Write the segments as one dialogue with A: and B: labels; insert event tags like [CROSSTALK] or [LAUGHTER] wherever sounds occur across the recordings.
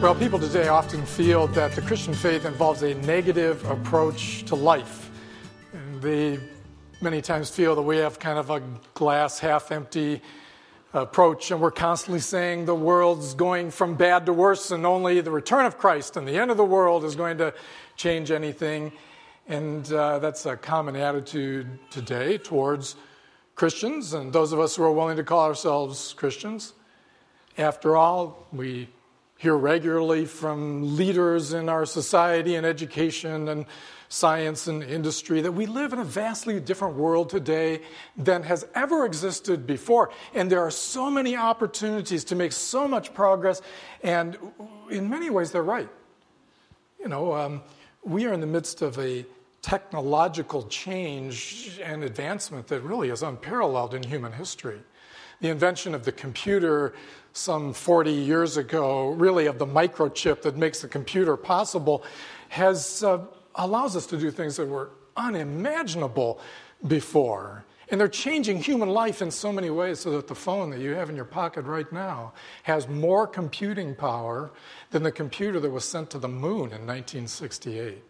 A: Well, people today often feel that the Christian faith involves a negative approach to life. And they many times feel that we have kind of a glass half empty approach, and we're constantly saying the world's going from bad to worse, and only the return of Christ and the end of the world is going to change anything. And uh, that's a common attitude today towards Christians and those of us who are willing to call ourselves Christians. After all, we hear regularly from leaders in our society and education and science and industry that we live in a vastly different world today than has ever existed before. And there are so many opportunities to make so much progress, and in many ways, they're right. You know, um, we are in the midst of a technological change and advancement that really is unparalleled in human history. The invention of the computer some 40 years ago, really of the microchip that makes the computer possible, has uh, allows us to do things that were unimaginable before. And they're changing human life in so many ways so that the phone that you have in your pocket right now has more computing power than the computer that was sent to the moon in 1968.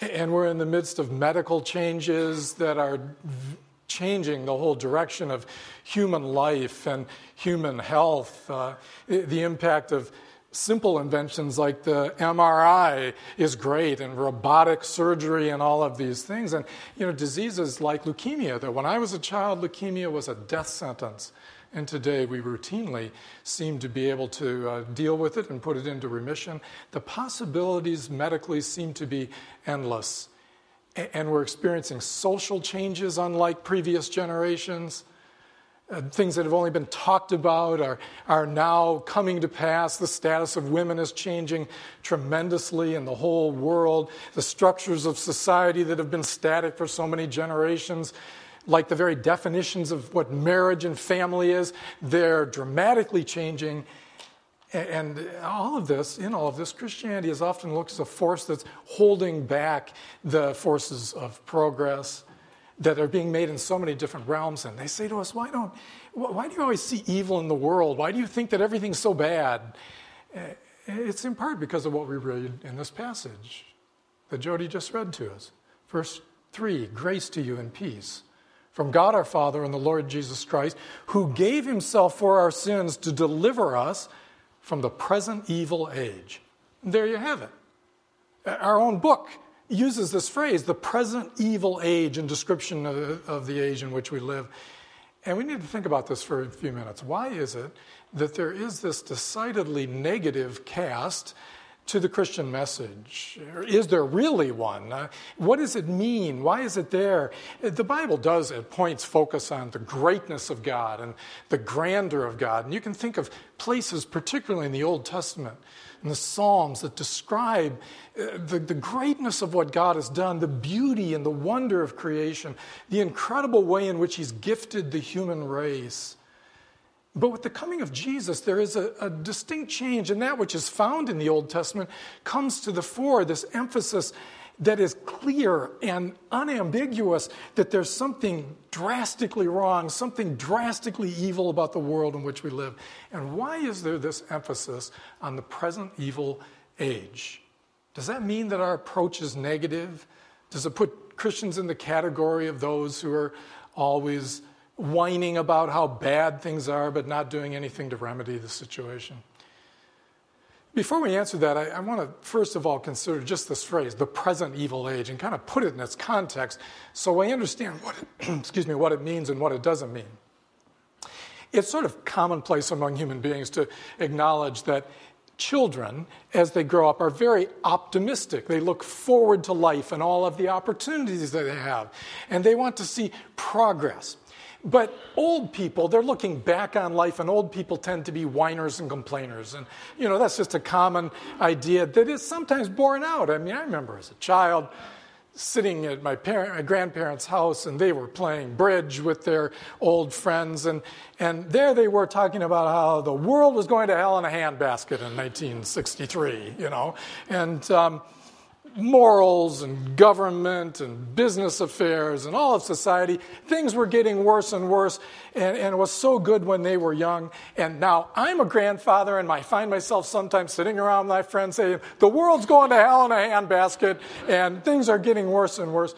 A: And we're in the midst of medical changes that are changing the whole direction of human life and human health. Uh, the impact of simple inventions like the MRI is great, and robotic surgery and all of these things. And, you know, diseases like leukemia, that when I was a child, leukemia was a death sentence. And today we routinely seem to be able to uh, deal with it and put it into remission. The possibilities medically seem to be endless and we're experiencing social changes unlike previous generations. Uh, things that have only been talked about are, are now coming to pass. The status of women is changing tremendously in the whole world. The structures of society that have been static for so many generations, like the very definitions of what marriage and family is, they're dramatically changing. And all of this, in all of this, Christianity is often looked as a force that's holding back the forces of progress that are being made in so many different realms. And they say to us, why, don't, why do you always see evil in the world? Why do you think that everything's so bad? It's in part because of what we read in this passage that Jody just read to us. Verse 3 Grace to you and peace from God our Father and the Lord Jesus Christ, who gave himself for our sins to deliver us from the present evil age. There you have it. Our own book uses this phrase, the present evil age, in description of, of the age in which we live. And we need to think about this for a few minutes. Why is it that there is this decidedly negative cast to the Christian message? Is there really one? Uh, what does it mean? Why is it there? The Bible does, at points, focus on the greatness of God and the grandeur of God. And you can think of places, particularly in the Old Testament, in the Psalms, that describe uh, the, the greatness of what God has done, the beauty and the wonder of creation, the incredible way in which He's gifted the human race. But with the coming of Jesus, there is a, a, distinct change, and that which is found in the Old Testament comes to the fore this emphasis that is clear and unambiguous that there's something drastically wrong, something drastically evil about the world in which we live. And why is there this emphasis on the present evil age? Does that mean that our approach is negative? Does it put Christians in the category of those who are always whining about how bad things are, but not doing anything to remedy the situation. Before we answer that, I, I want to first of all consider just this phrase, the present evil age, and kind of put it in its context so I understand what it, [CLEARS THROAT] excuse me, what it means and what it doesn't mean. It's sort of commonplace among human beings to acknowledge that children, as they grow up, are very optimistic. They look forward to life and all of the opportunities that they have, and they want to see progress. But old people, they're looking back on life, and old people tend to be whiners and complainers. And, you know, that's just a common idea that is sometimes borne out. I mean, I remember as a child sitting at my, parent, my grandparents' house, and they were playing bridge with their old friends. And, and there they were talking about how the world was going to hell in a handbasket in 1963, you know. And, um, morals and government and business affairs and all of society. Things were getting worse and worse, and, and, it was so good when they were young. And now I'm a grandfather, and I find myself sometimes sitting around my friends saying, The world's going to hell in a handbasket, and things are getting worse and worse.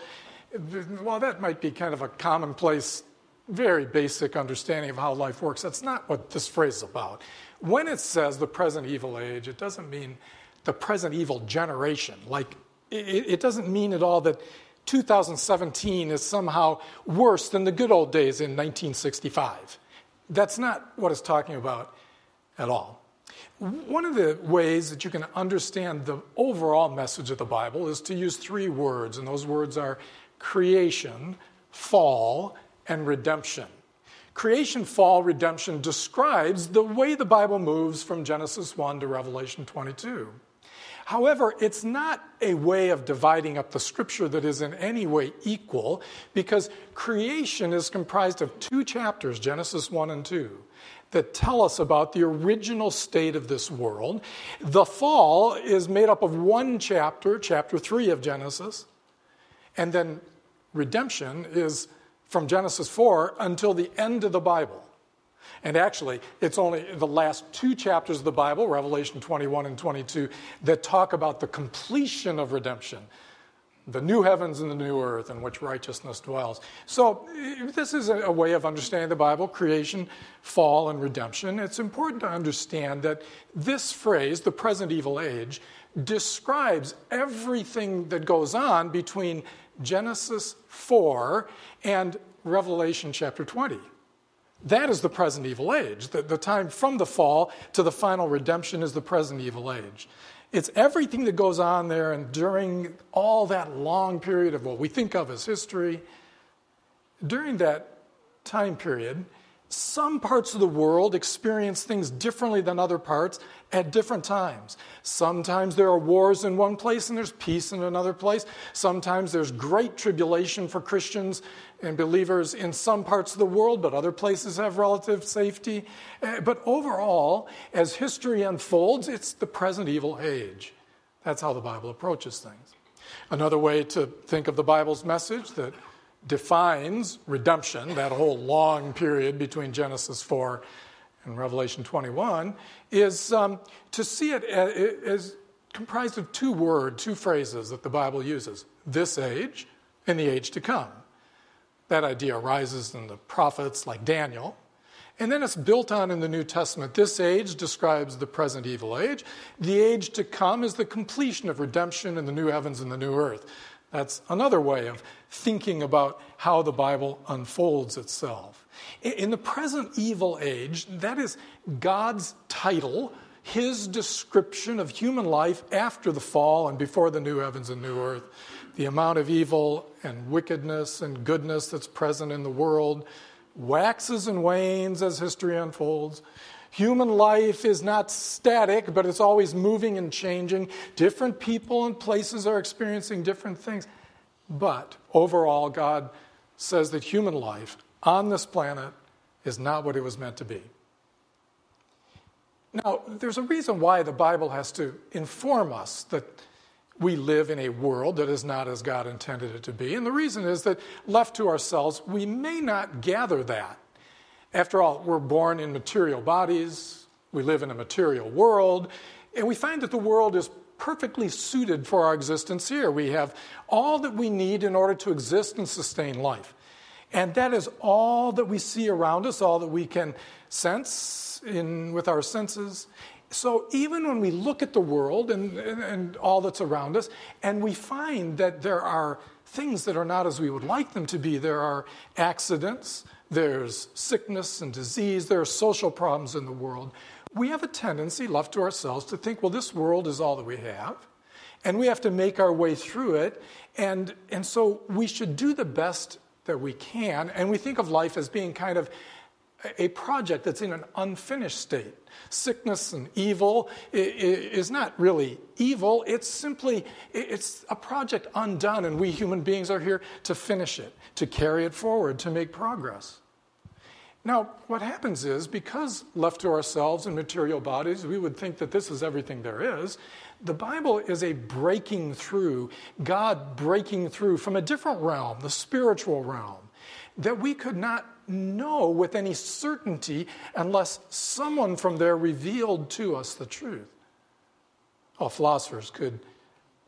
A: Well, that might be kind of a commonplace, very basic understanding of how life works. That's not what this phrase is about. When it says the present evil age, it doesn't mean the present evil generation. Like, it, it doesn't mean at all that 2017 is somehow worse than the good old days in 1965. That's not what it's talking about at all. One of the ways that you can understand the overall message of the Bible is to use three words, and those words are creation, fall, and redemption. Creation, fall, redemption describes the way the Bible moves from Genesis 1 to Revelation 22. However, it's not a way of dividing up the scripture that is in any way equal because creation is comprised of two chapters, Genesis 1 and 2, that tell us about the original state of this world. The fall is made up of one chapter, chapter 3 of Genesis, and then redemption is from Genesis 4 until the end of the Bible. And actually, it's only the last two chapters of the Bible, Revelation 21 and 22, that talk about the completion of redemption, the new heavens and the new earth in which righteousness dwells. So, this is a way of understanding the Bible creation, fall, and redemption. It's important to understand that this phrase, the present evil age, describes everything that goes on between Genesis 4 and Revelation chapter 20. That is the present evil age. The, the time from the fall to the final redemption is the present evil age. It's everything that goes on there, and during all that long period of what we think of as history, during that time period, some parts of the world experience things differently than other parts at different times. Sometimes there are wars in one place and there's peace in another place. Sometimes there's great tribulation for Christians and believers in some parts of the world, but other places have relative safety. Eh, but overall, as history unfolds, it's the present evil age. That's how the Bible approaches things. Another way to think of the Bible's message that defines redemption, that whole long period between Genesis 4 and Revelation 21, is um, to see it as comprised of two words, two phrases that the Bible uses this age and the age to come. That idea arises in the prophets like Daniel. And then it's built on in the New Testament. This age describes the present evil age. The age to come is the completion of redemption in the new heavens and the new earth. That's another way of thinking about how the Bible unfolds itself. In the present evil age, that is God's title, his description of human life after the fall and before the new heavens and new earth. The amount of evil and wickedness and goodness that's present in the world waxes and wanes as history unfolds. Human life is not static, but it's always moving and changing. Different people and places are experiencing different things. But overall, God says that human life on this planet is not what it was meant to be. Now, there's a reason why the Bible has to inform us that we live in a world that is not as God intended it to be. And the reason is that left to ourselves, we may not gather that. After all, we're born in material bodies, we live in a material world, and we find that the world is perfectly suited for our existence here. We have all that we need in order to exist and sustain life. And that is all that we see around us, all that we can sense in, with our senses. So even when we look at the world and, and, and all that's around us, and we find that there are things that are not as we would like them to be, there are accidents, there's sickness and disease, there are social problems in the world. We have a tendency, left to ourselves, to think, well, this world is all that we have, and we have to make our way through it. And, and so we should do the best that we can. And we think of life as being kind of a project that's in an unfinished state. Sickness and evil is not really evil, it's simply it's a project undone and we human beings are here to finish it, to carry it forward, to make progress. Now, what happens is because left to ourselves in material bodies, we would think that this is everything there is. The Bible is a breaking through, God breaking through from a different realm, the spiritual realm, that we could not know with any certainty unless someone from there revealed to us the truth. Well, philosophers could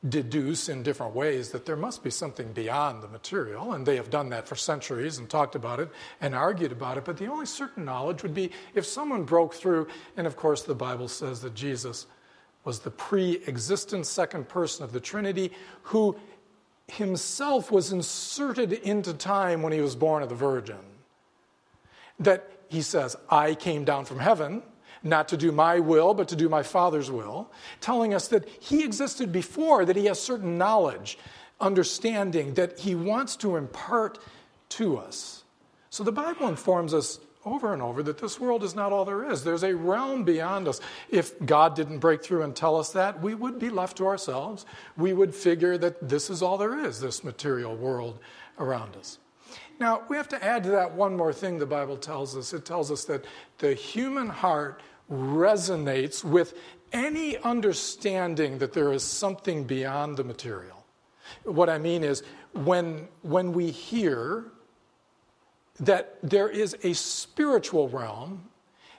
A: deduce in different ways that there must be something beyond the material, and they have done that for centuries and talked about it and argued about it. But the only certain knowledge would be if someone broke through, and of course, the Bible says that Jesus was the pre existent second person of the Trinity who himself was inserted into time when he was born of the Virgin. That he says, I came down from heaven not to do my will, but to do my Father's will, telling us that He existed before, that He has certain knowledge, understanding that He wants to impart to us. So the Bible informs us over and over that this world is not all there is. There's a realm beyond us. If God didn't break through and tell us that, we would be left to ourselves. We would figure that this is all there is, this material world around us. Now, we have to add to that one more thing the Bible tells us. It tells us that the human heart resonates with any understanding that there is something beyond the material. What I mean is, when, when we hear that there is a spiritual realm,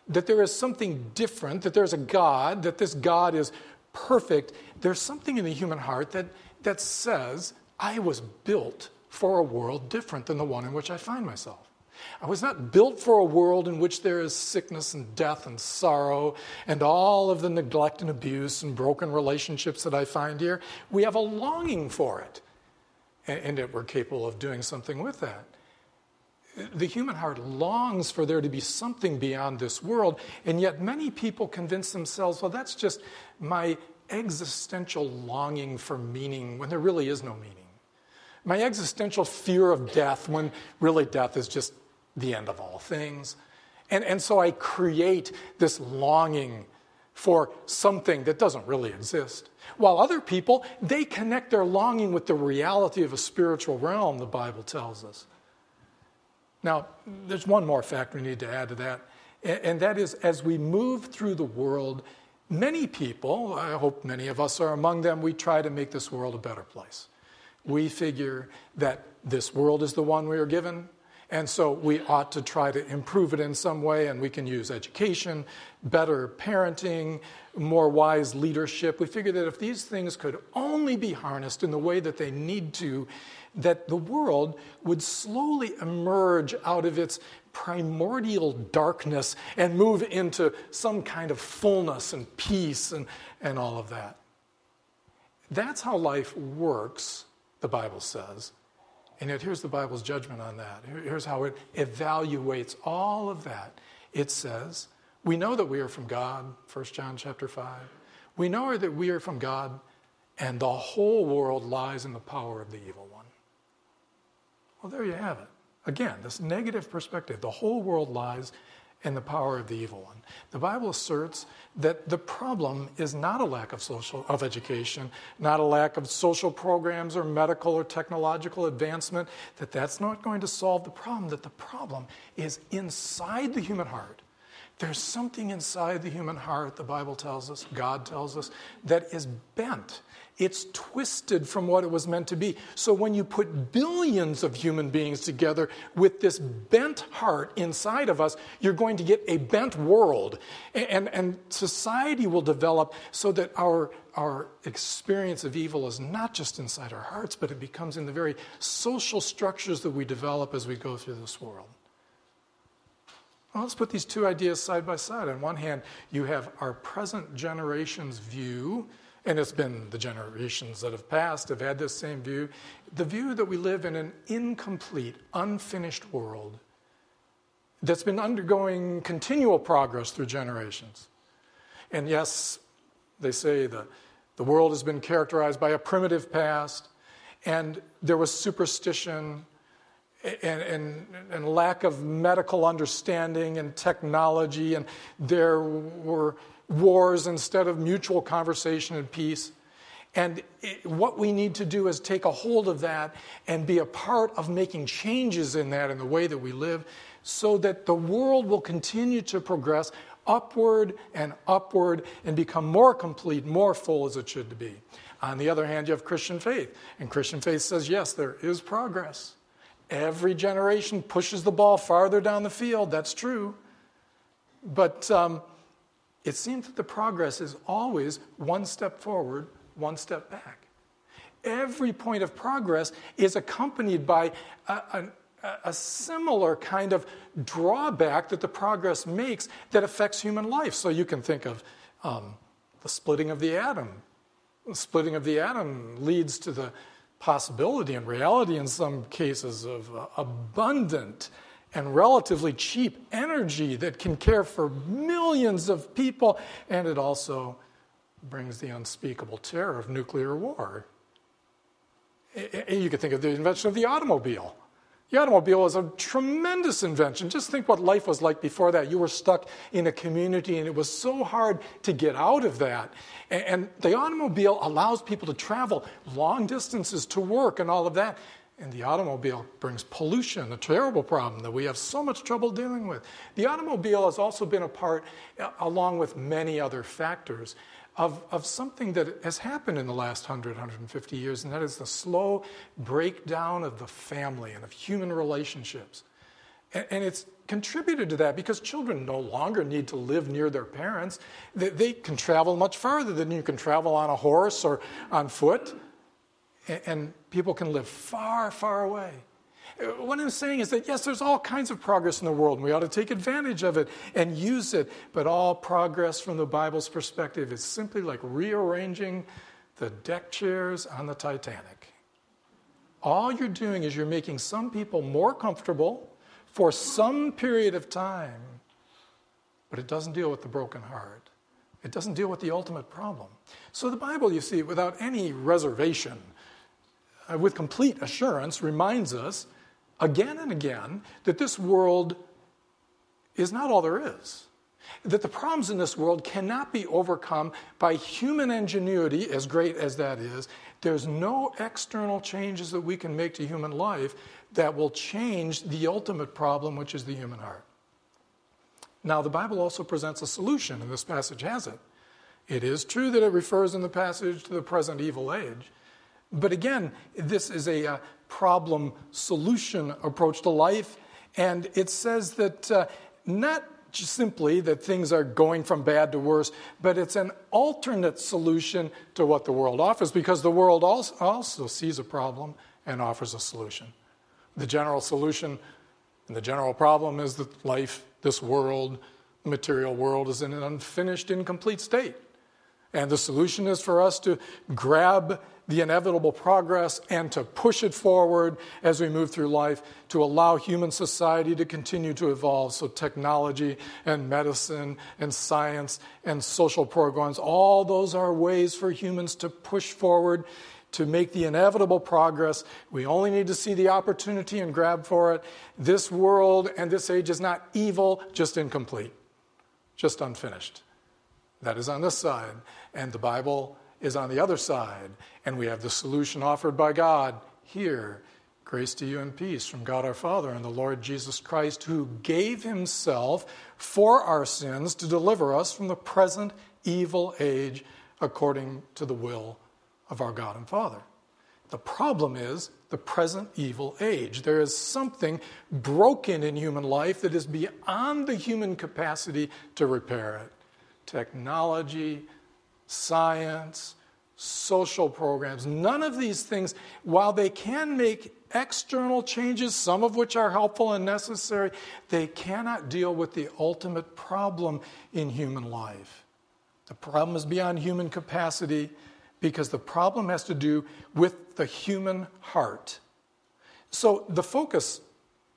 A: that there is something different, that there's a God, that this God is perfect, there's something in the human heart that, that says, I was built for a world different than the one in which I find myself. I was not built for a world in which there is sickness and death and sorrow and all of the neglect and abuse and broken relationships that I find here. We have a longing for it, and that we're capable of doing something with that. The human heart longs for there to be something beyond this world, and yet many people convince themselves, well, that's just my existential longing for meaning when there really is no meaning. My existential fear of death when really death is just the end of all things. And, and so I create this longing for something that doesn't really exist. While other people, they connect their longing with the reality of a spiritual realm, the Bible tells us. Now, there's one more fact we need to add to that, and that is as we move through the world, many people, I hope many of us are among them, we try to make this world a better place. We figure that this world is the one we are given, and so we ought to try to improve it in some way, and we can use education, better parenting, more wise leadership. We figure that if these things could only be harnessed in the way that they need to, that the world would slowly emerge out of its primordial darkness and move into some kind of fullness and peace and, and all of that. That's how life works, the Bible says. And yet, here's the Bible's judgment on that. Here's how it evaluates all of that. It says, We know that we are from God, 1 John chapter 5. We know that we are from God, and the whole world lies in the power of the evil one. Well, there you have it. Again, this negative perspective. The whole world lies and the power of the evil one. The Bible asserts that the problem is not a lack of social of education, not a lack of social programs or medical or technological advancement, that that's not going to solve the problem, that the problem is inside the human heart. There's something inside the human heart, the Bible tells us, God tells us, that is bent it's twisted from what it was meant to be. So when you put billions of human beings together with this bent heart inside of us, you're going to get a bent world. And, and society will develop so that our, our experience of evil is not just inside our hearts, but it becomes in the very social structures that we develop as we go through this world. Well, let's put these two ideas side by side. On one hand, you have our present generation's view and it's been the generations that have passed have had this same view the view that we live in an incomplete, unfinished world that's been undergoing continual progress through generations. And yes, they say the, the world has been characterized by a primitive past, and there was superstition and, and, and lack of medical understanding and technology, and there were wars instead of mutual conversation and peace. And it, what we need to do is take a hold of that and be a part of making changes in that in the way that we live so that the world will continue to progress upward and upward and become more complete, more full as it should be. On the other hand, you have Christian faith. And Christian faith says, yes, there is progress. Every generation pushes the ball farther down the field. That's true. But um, it seems that the progress is always one step forward, one step back. Every point of progress is accompanied by a, a, a similar kind of drawback that the progress makes that affects human life. So you can think of um, the splitting of the atom. The splitting of the atom leads to the possibility and reality in some cases of uh, abundant and relatively cheap energy that can care for millions of people, and it also brings the unspeakable terror of nuclear war. You could think of the invention of the automobile. The automobile was a tremendous invention. Just think what life was like before that. You were stuck in a community, and it was so hard to get out of that. And the automobile allows people to travel long distances to work and all of that. And the automobile brings pollution, a terrible problem that we have so much trouble dealing with. The automobile has also been a part, uh, along with many other factors, of, of something that has happened in the last 100, 150 years, and that is the slow breakdown of the family and of human relationships. And, and it's contributed to that because children no longer need to live near their parents. They, they can travel much farther than you can travel on a horse or on foot and people can live far, far away. What I'm saying is that, yes, there's all kinds of progress in the world, and we ought to take advantage of it and use it. But all progress from the Bible's perspective is simply like rearranging the deck chairs on the Titanic. All you're doing is you're making some people more comfortable for some period of time, but it doesn't deal with the broken heart. It doesn't deal with the ultimate problem. So the Bible, you see, without any reservation, uh, with complete assurance, reminds us again and again that this world is not all there is. That the problems in this world cannot be overcome by human ingenuity, as great as that is. There's no external changes that we can make to human life that will change the ultimate problem, which is the human heart. Now, the Bible also presents a solution, and this passage has it. It is true that it refers in the passage to the present evil age, but again, this is a uh, problem solution approach to life. And it says that uh, not simply that things are going from bad to worse, but it's an alternate solution to what the world offers because the world also, also sees a problem and offers a solution. The general solution and the general problem is that life, this world, material world, is in an unfinished, incomplete state. And the solution is for us to grab the inevitable progress and to push it forward as we move through life to allow human society to continue to evolve. So, technology and medicine and science and social programs, all those are ways for humans to push forward to make the inevitable progress. We only need to see the opportunity and grab for it. This world and this age is not evil, just incomplete, just unfinished. That is on this side. And the Bible is on the other side, and we have the solution offered by God here. Grace to you and peace from God our Father and the Lord Jesus Christ, who gave himself for our sins to deliver us from the present evil age according to the will of our God and Father. The problem is the present evil age. There is something broken in human life that is beyond the human capacity to repair it. Technology, science, social programs. None of these things, while they can make external changes, some of which are helpful and necessary, they cannot deal with the ultimate problem in human life. The problem is beyond human capacity because the problem has to do with the human heart. So the focus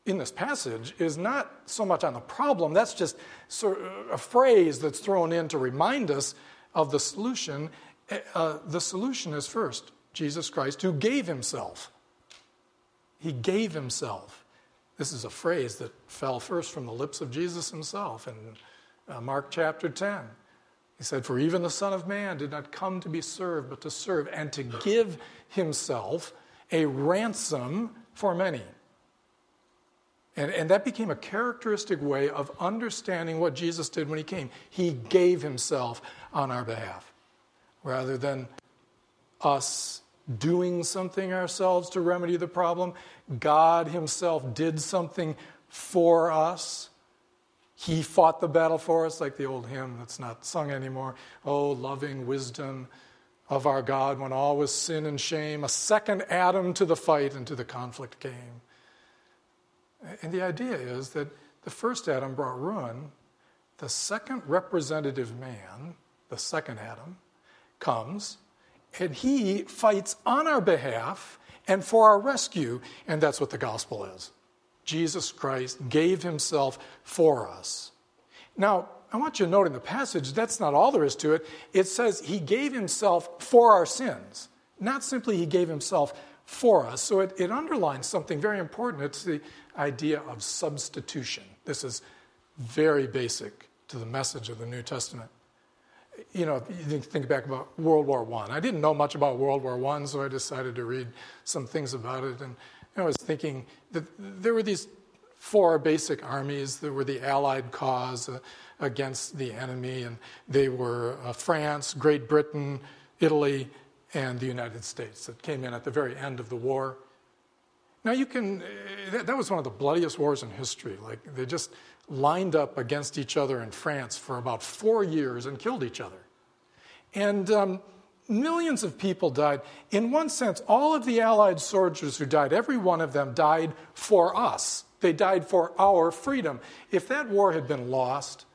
A: in this passage is not so much on the problem, that's just a phrase that's thrown in to remind us of the solution, eh, uh, the solution is first Jesus Christ, who gave himself. He gave himself. This is a phrase that fell first from the lips of Jesus himself in uh, Mark chapter 10. He said, For even the Son of Man did not come to be served, but to serve and to give himself a ransom for many. And, and that became a characteristic way of understanding what Jesus did when he came. He gave himself on our behalf rather than us doing something ourselves to remedy the problem. God Himself did something for us. He fought the battle for us, like the old hymn that's not sung anymore. Oh, loving wisdom of our God when all was sin and shame. A second Adam to the fight and to the conflict came. And the idea is that the first Adam brought ruin. The second representative man, the second Adam, comes and he fights on our behalf and for our rescue, and that's what the gospel is. Jesus Christ gave himself for us. Now, I want you to note in the passage, that's not all there is to it. It says he gave himself for our sins, not simply he gave himself for us. So it, it underlines something very important. It's the idea of substitution. This is very basic to the message of the New Testament you know, you think back about World War. I. I didn't know much about World War One, so I decided to read some things about it. And I was thinking that there were these four basic armies. that were the Allied cause uh, against the enemy, and they were uh, France, Great Britain, Italy, and the United States that came in at the very end of the war. Now you can, that, that was one of the bloodiest wars in history. Like they just lined up against each other in France for about four years and killed each other. And um, millions of people died. In one sense, all of the Allied soldiers who died, every one of them died for us. They died for our freedom. If that war had been lost,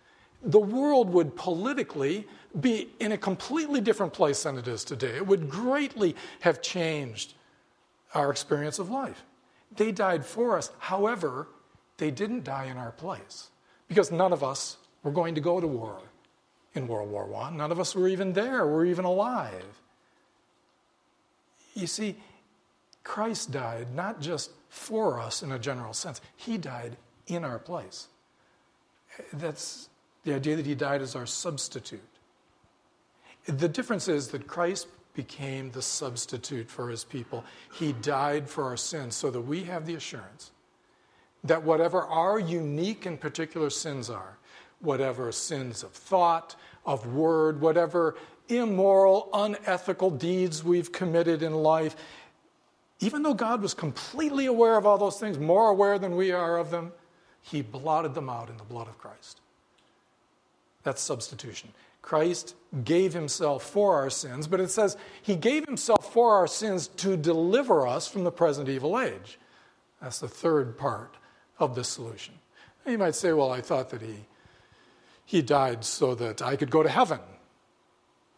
A: the world would politically be in a completely different place than it is today. It would greatly have changed our experience of life. They died for us. However, they didn't die in our place because none of us were going to go to war in World War I. None of us were even there, were even alive. You see, Christ died not just for us in a general sense, He died in our place. That's the idea that He died as our substitute. The difference is that Christ became the substitute for His people. He died for our sins so that we have the assurance that whatever our unique and particular sins are, whatever sins of thought, of word, whatever immoral, unethical deeds we've committed in life, even though God was completely aware of all those things, more aware than we are of them, He blotted them out in the blood of Christ. That's substitution. Christ gave himself for our sins, but it says he gave himself for our sins to deliver us from the present evil age. That's the third part of the solution. And you might say, well, I thought that he, he died so that I could go to heaven.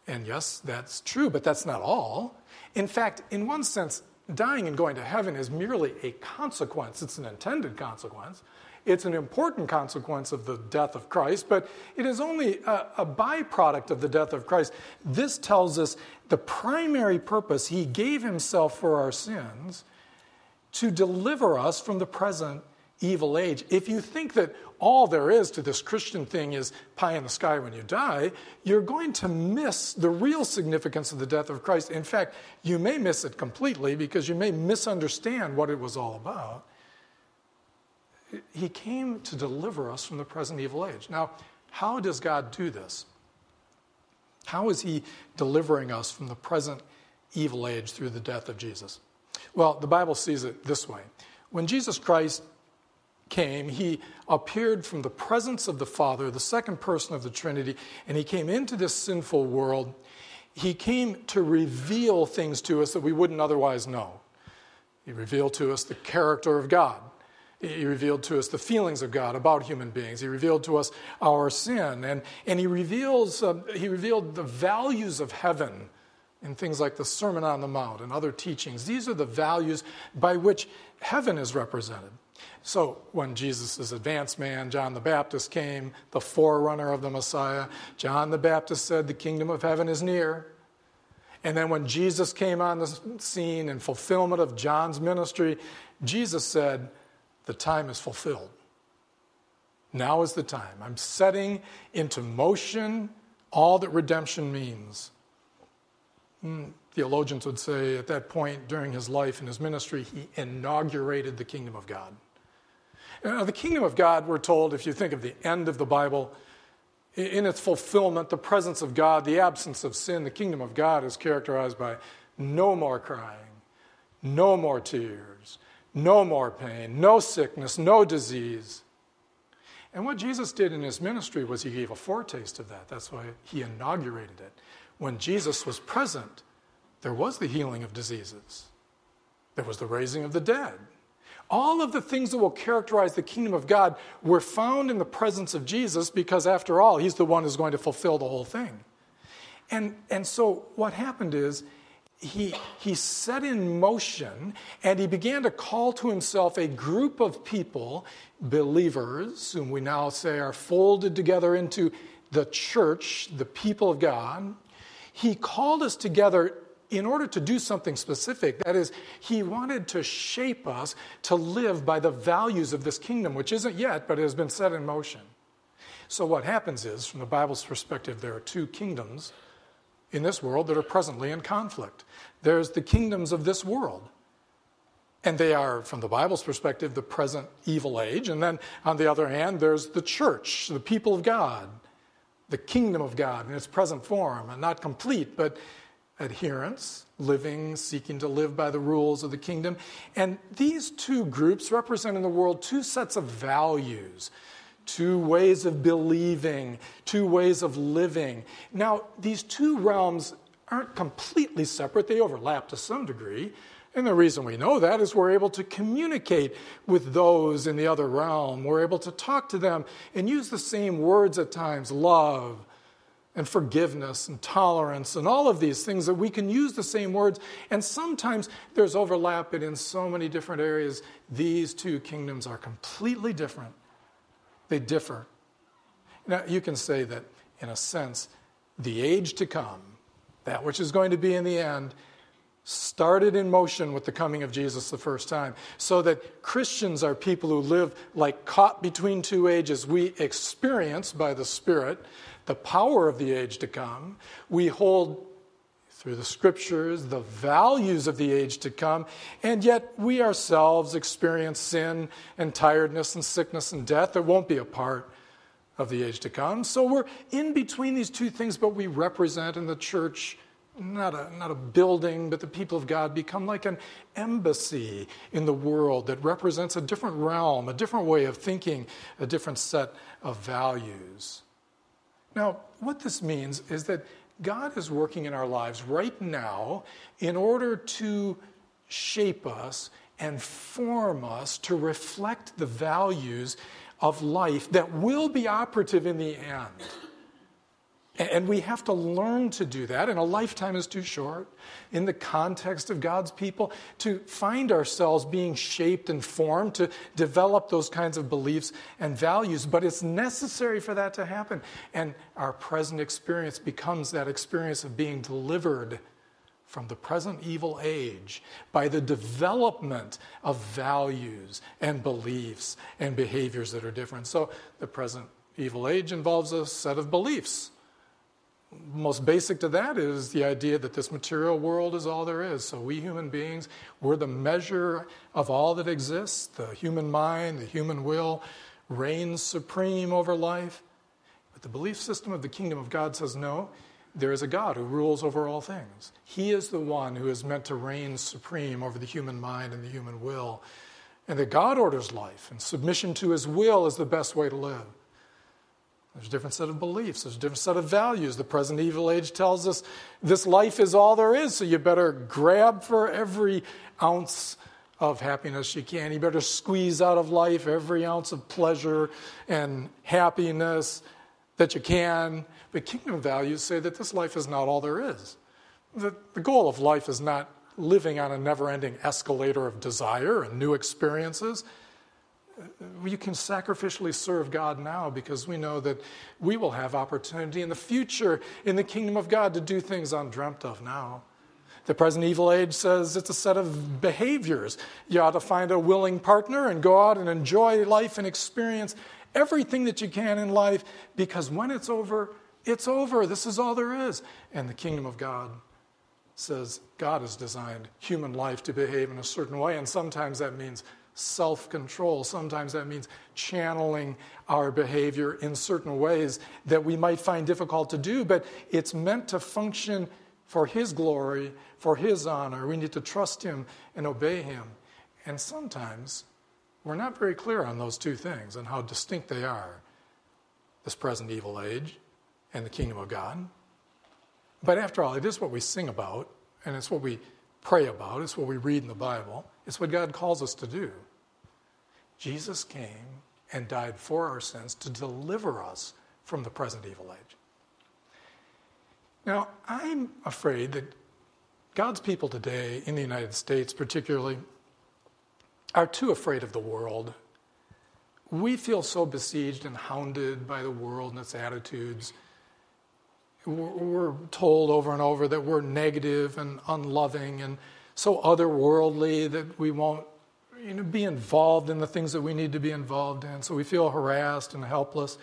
A: And yes, that's true, but that's not all. In fact, in one sense, dying and going to heaven is merely a consequence, it's an intended consequence. It's an important consequence of the death of Christ, but it is only a, a, byproduct of the death of Christ. This tells us the primary purpose He gave Himself for our sins to deliver us from the present evil age. If you think that all there is to this Christian thing is pie in the sky when you die, you're going to miss the real significance of the death of Christ. In fact, you may miss it completely because you may misunderstand what it was all about. He came to deliver us from the present evil age. Now, how does God do this? How is He delivering us from the present evil age through the death of Jesus? Well, the Bible sees it this way. When Jesus Christ came, he appeared from the presence of the Father, the second person of the Trinity, and he came into this sinful world. He came to reveal things to us that we wouldn't otherwise know. He revealed to us the character of God. He revealed to us the feelings of God about human beings. He revealed to us our sin. And, and he, reveals, uh, he revealed the values of heaven in things like the Sermon on the Mount and other teachings. These are the values by which heaven is represented. So, when Jesus' advanced man, John the Baptist, came, the forerunner of the Messiah, John the Baptist said, The kingdom of heaven is near. And then, when Jesus came on the scene in fulfillment of John's ministry, Jesus said, The time is fulfilled. Now is the time. I'm setting into motion all that redemption means. Hmm, theologians would say at that point during his life and his ministry, he inaugurated the kingdom of God. Now, the kingdom of God, we're told, if you think of the end of the Bible, in its fulfillment, the presence of God, the absence of sin, the kingdom of God is characterized by no more crying, no more tears, no more pain, no sickness, no disease. And what Jesus did in his ministry was he gave a foretaste of that. That's why he inaugurated it. When Jesus was present, there was the healing of diseases, there was the raising of the dead. All of the things that will characterize the kingdom of God were found in the presence of Jesus because, after all, he's the one who's going to fulfill the whole thing. And, and so, what happened is he, he set in motion and he began to call to himself a group of people, believers, whom we now say are folded together into the church, the people of God. He called us together in order to do something specific. That is, he wanted to shape us to live by the values of this kingdom, which isn't yet, but has been set in motion. So, what happens is, from the Bible's perspective, there are two kingdoms in this world that are presently in conflict. There's the kingdoms of this world. And they are, from the Bible's perspective, the present evil age. And then, on the other hand, there's the church, the people of God, the kingdom of God in its present form, and not complete, but adherents, living, seeking to live by the rules of the kingdom. And these two groups represent in the world two sets of values two ways of believing, two ways of living. Now, these two realms aren't completely separate, they overlap to some degree. And the reason we know that is we're able to communicate with those in the other realm. We're able to talk to them and use the same words at times love and forgiveness and tolerance and all of these things that we can use the same words. And sometimes there's overlap, but in so many different areas, these two kingdoms are completely different. They differ. Now, you can say that, in a sense, the age to come, that which is going to be in the end, started in motion with the coming of Jesus the first time. So that Christians are people who live like caught between two ages. We experience by the Spirit the power of the age to come. We hold through the scriptures, the values of the age to come, and yet we ourselves experience sin and tiredness and sickness and death that won't be a part of the age to come. So we're in between these two things, but we represent in the church not a, not a building, but the people of God become like an embassy in the world that represents a different realm, a different way of thinking, a different set of values. Now, what this means is that God is working in our lives right now in order to shape us and form us to reflect the values of life that will be operative in the end. And we have to learn to do that, and a lifetime is too short in the context of God's people to find ourselves being shaped and formed to develop those kinds of beliefs and values. But it's necessary for that to happen. And our present experience becomes that experience of being delivered from the present evil age by the development of values and beliefs and behaviors that are different. So the present evil age involves a set of beliefs most basic to that is the idea that this material world is all there is. So, we human beings, we're the measure of all that exists. The human mind, the human will reigns supreme over life. But the belief system of the kingdom of God says no, there is a God who rules over all things. He is the one who is meant to reign supreme over the human mind and the human will. And that God orders life, and submission to his will is the best way to live. There's a different set of beliefs. There's a different set of values. The present evil age tells us this life is all there is, so you better grab for every ounce of happiness you can. You better squeeze out of life every ounce of pleasure and happiness that you can. But kingdom values say that this life is not all there is. The, the goal of life is not living on a never ending escalator of desire and new experiences we can sacrificially serve God now because we know that we will have opportunity in the future in the kingdom of God to do things undreamt of now. The present evil age says it's a set of behaviors. You ought to find a willing partner and go out and enjoy life and experience everything that you can in life because when it's over, It's over. This is all there is. And the kingdom of God says God has designed human life to behave in a certain way, and sometimes that means self control. Sometimes that means channeling our behavior in certain ways that we might find difficult to do, but it's meant to function for His glory, for His honor. We need to trust Him and obey Him. And sometimes we're not very clear on those two things and how distinct they are this present evil age and the kingdom of God. But after all, it is what we sing about, and it's what we pray about, it's what we read in the Bible, it's what God calls us to do. Jesus came and died for our sins to deliver us from the present evil age. Now, I'm afraid that God's people today, in the United States particularly, are too afraid of the world. We feel so besieged and hounded by the world and its attitudes. We're told over and over that we're negative and unloving and so otherworldly that we won't you know, be involved in the things that we need to be involved in. So we feel harassed and helpless.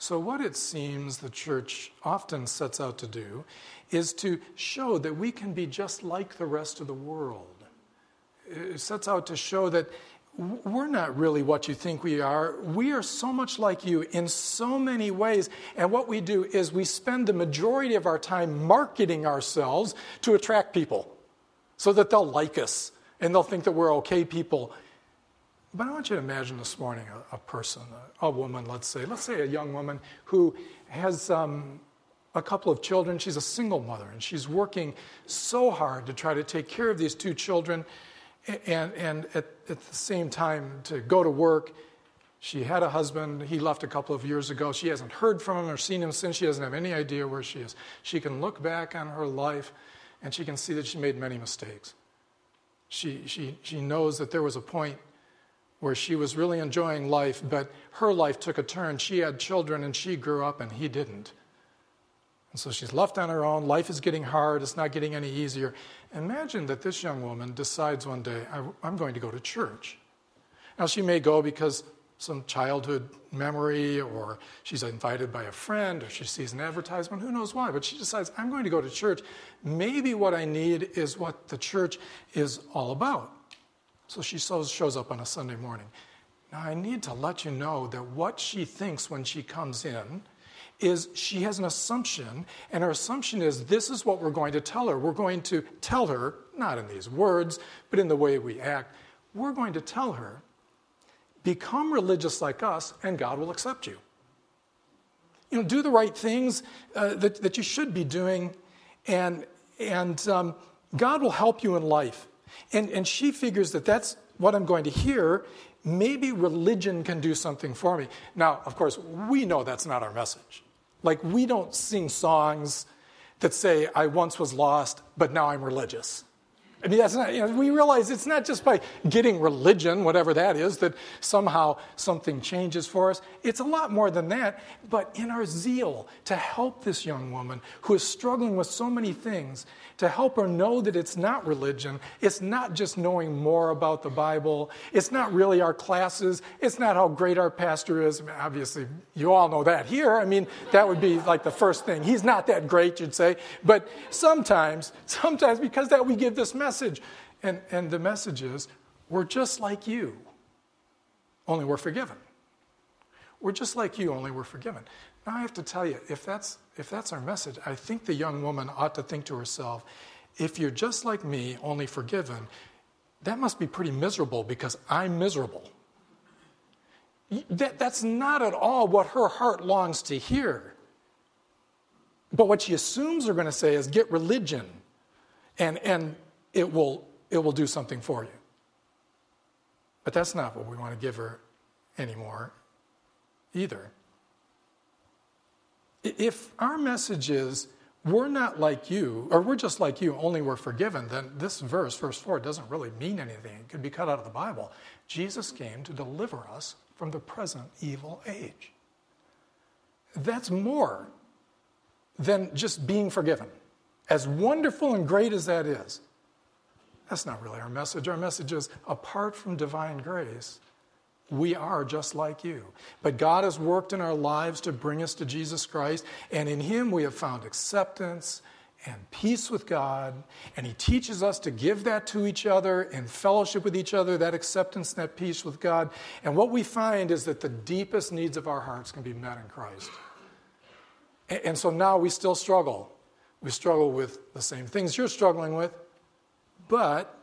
A: So, what it seems the church often sets out to do is to show that we can be just like the rest of the world. It sets out to show that we're not really what you think we are. We are so much like you in so many ways. And what we do is we spend the majority of our time marketing ourselves to attract people so that they'll like us and they'll think that we're okay people. But I want you to imagine this morning a, a person, a, a, woman, let's say, let's say a young woman who has um, a couple of children. She's a single mother and she's working so hard to try to take care of these two children and, and at, at the same time to go to work. She had a husband. He left a couple of years ago. She hasn't heard from him or seen him since. She doesn't have any idea where she is. She can look back on her life and she can see that she made many mistakes. She, she, she knows that there was a point where she was really enjoying life, but her life took a turn. She had children and she grew up and he didn't. And so she's left on her own. Life is getting hard, it's not getting any easier. Imagine that this young woman decides one day, I'm going to go to church. Now, she may go because some childhood memory, or she's invited by a friend, or she sees an advertisement, who knows why, but she decides, I'm going to go to church. Maybe what I need is what the church is all about. So she shows up on a Sunday morning. Now, I need to let you know that what she thinks when she comes in is she has an assumption, and her assumption is this is what we're going to tell her. We're going to tell her, not in these words, but in the way we act, we're going to tell her, become religious like us, and God will accept you. You know, do the right things uh, that, that you should be doing, and, and um, God will help you in life. And, and she figures that that's what I'm going to hear. Maybe religion can do something for me. Now, of course, we know that's not our message. Like, we don't sing songs that say, I once was lost, but now I'm religious. I mean, that's not, you know, we realize it's not just by getting religion, whatever that is, that somehow something changes for us. It's a lot more than that. But in our zeal to help this young woman who is struggling with so many things, to help her know that it's not religion, it's not just knowing more about the Bible, it's not really our classes, it's not how great our pastor is. I mean, obviously, you all know that here. I mean, that would be like the first thing. He's not that great, you'd say. But sometimes, sometimes because that we give this message, message. And, and the message is we're just like you, only we're forgiven. We're just like you, only we're forgiven. Now, I have to tell you, if that's, if that's our message, I think the young woman ought to think to herself, if you're just like me, only forgiven, that must be pretty miserable because I'm miserable. That, that's not at all what her heart longs to hear. But what she assumes they're going to say is get religion and, and it will, it will do something for you. But that's not what we want to give her anymore either. If our message is, we're not like you, or we're just like you, only we're forgiven, then this verse, verse 4, doesn't really mean anything. It could be cut out of the Bible. Jesus came to deliver us from the present evil age. That's more than just being forgiven. As wonderful and great as that is, that's not really our message. Our message is apart from divine grace, We are just like you. But God has worked in our lives to bring us to Jesus Christ, and in Him we have found acceptance and peace with God, and He teaches us to give that to each other in fellowship with each other, that acceptance that peace with God. And what we find is that the deepest needs of our hearts can be met in Christ. And so now we still struggle. We struggle with the same things you're struggling with, but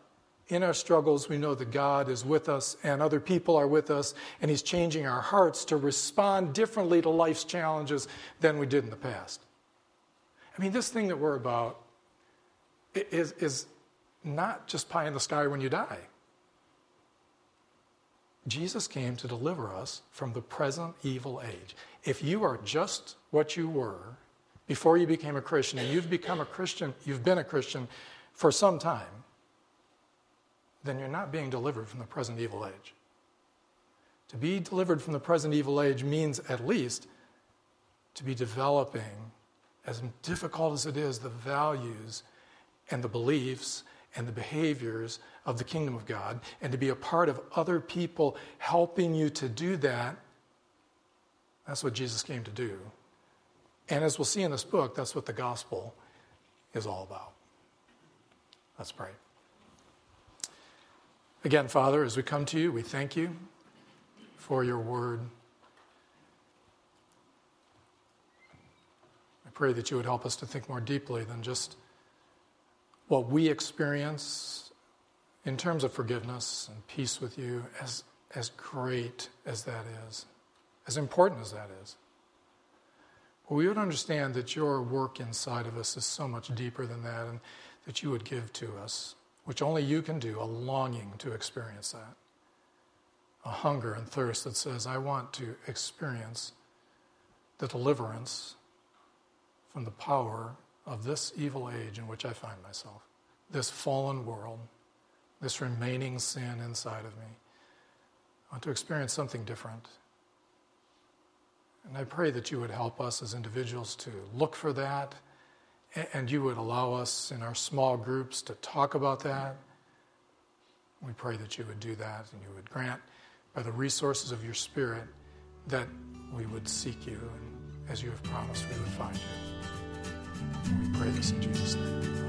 A: in our struggles, we know that God is with us and other people are with us, and He's changing our hearts to respond differently to life's challenges than we did in the past. I mean, this thing that we're about is, is not just pie in the sky when you die. Jesus came to deliver us from the present evil age. If you are just what you were before you became a Christian, and you've become a Christian, you've been a Christian for some time, then you're not being delivered from the present evil age. To be delivered from the present evil age means at least to be developing, as difficult as it is, the values and the beliefs and the behaviors of the kingdom of God, and to be a part of other people helping you to do that. That's what Jesus came to do. And as we'll see in this book, that's what the gospel is all about. Let's pray. Again, Father, as we come to you, we thank you for your word. I pray that you would help us to think more deeply than just what we experience in terms of forgiveness and peace with you, as, as great as that is, as important as that is. But we would understand that your work inside of us is so much deeper than that, and that you would give to us which only you can do, a longing to experience that. A hunger and thirst that says, I want to experience the deliverance from the power of this evil age in which I find myself, this fallen world, this remaining sin inside of me. I want to experience something different. And I pray that you would help us as individuals to look for that and you would allow us in our small groups to talk about that. We pray that you would do that and you would grant, by the resources of your Spirit, that we would seek you and as you have promised, we would find you. We pray this in Jesus' name.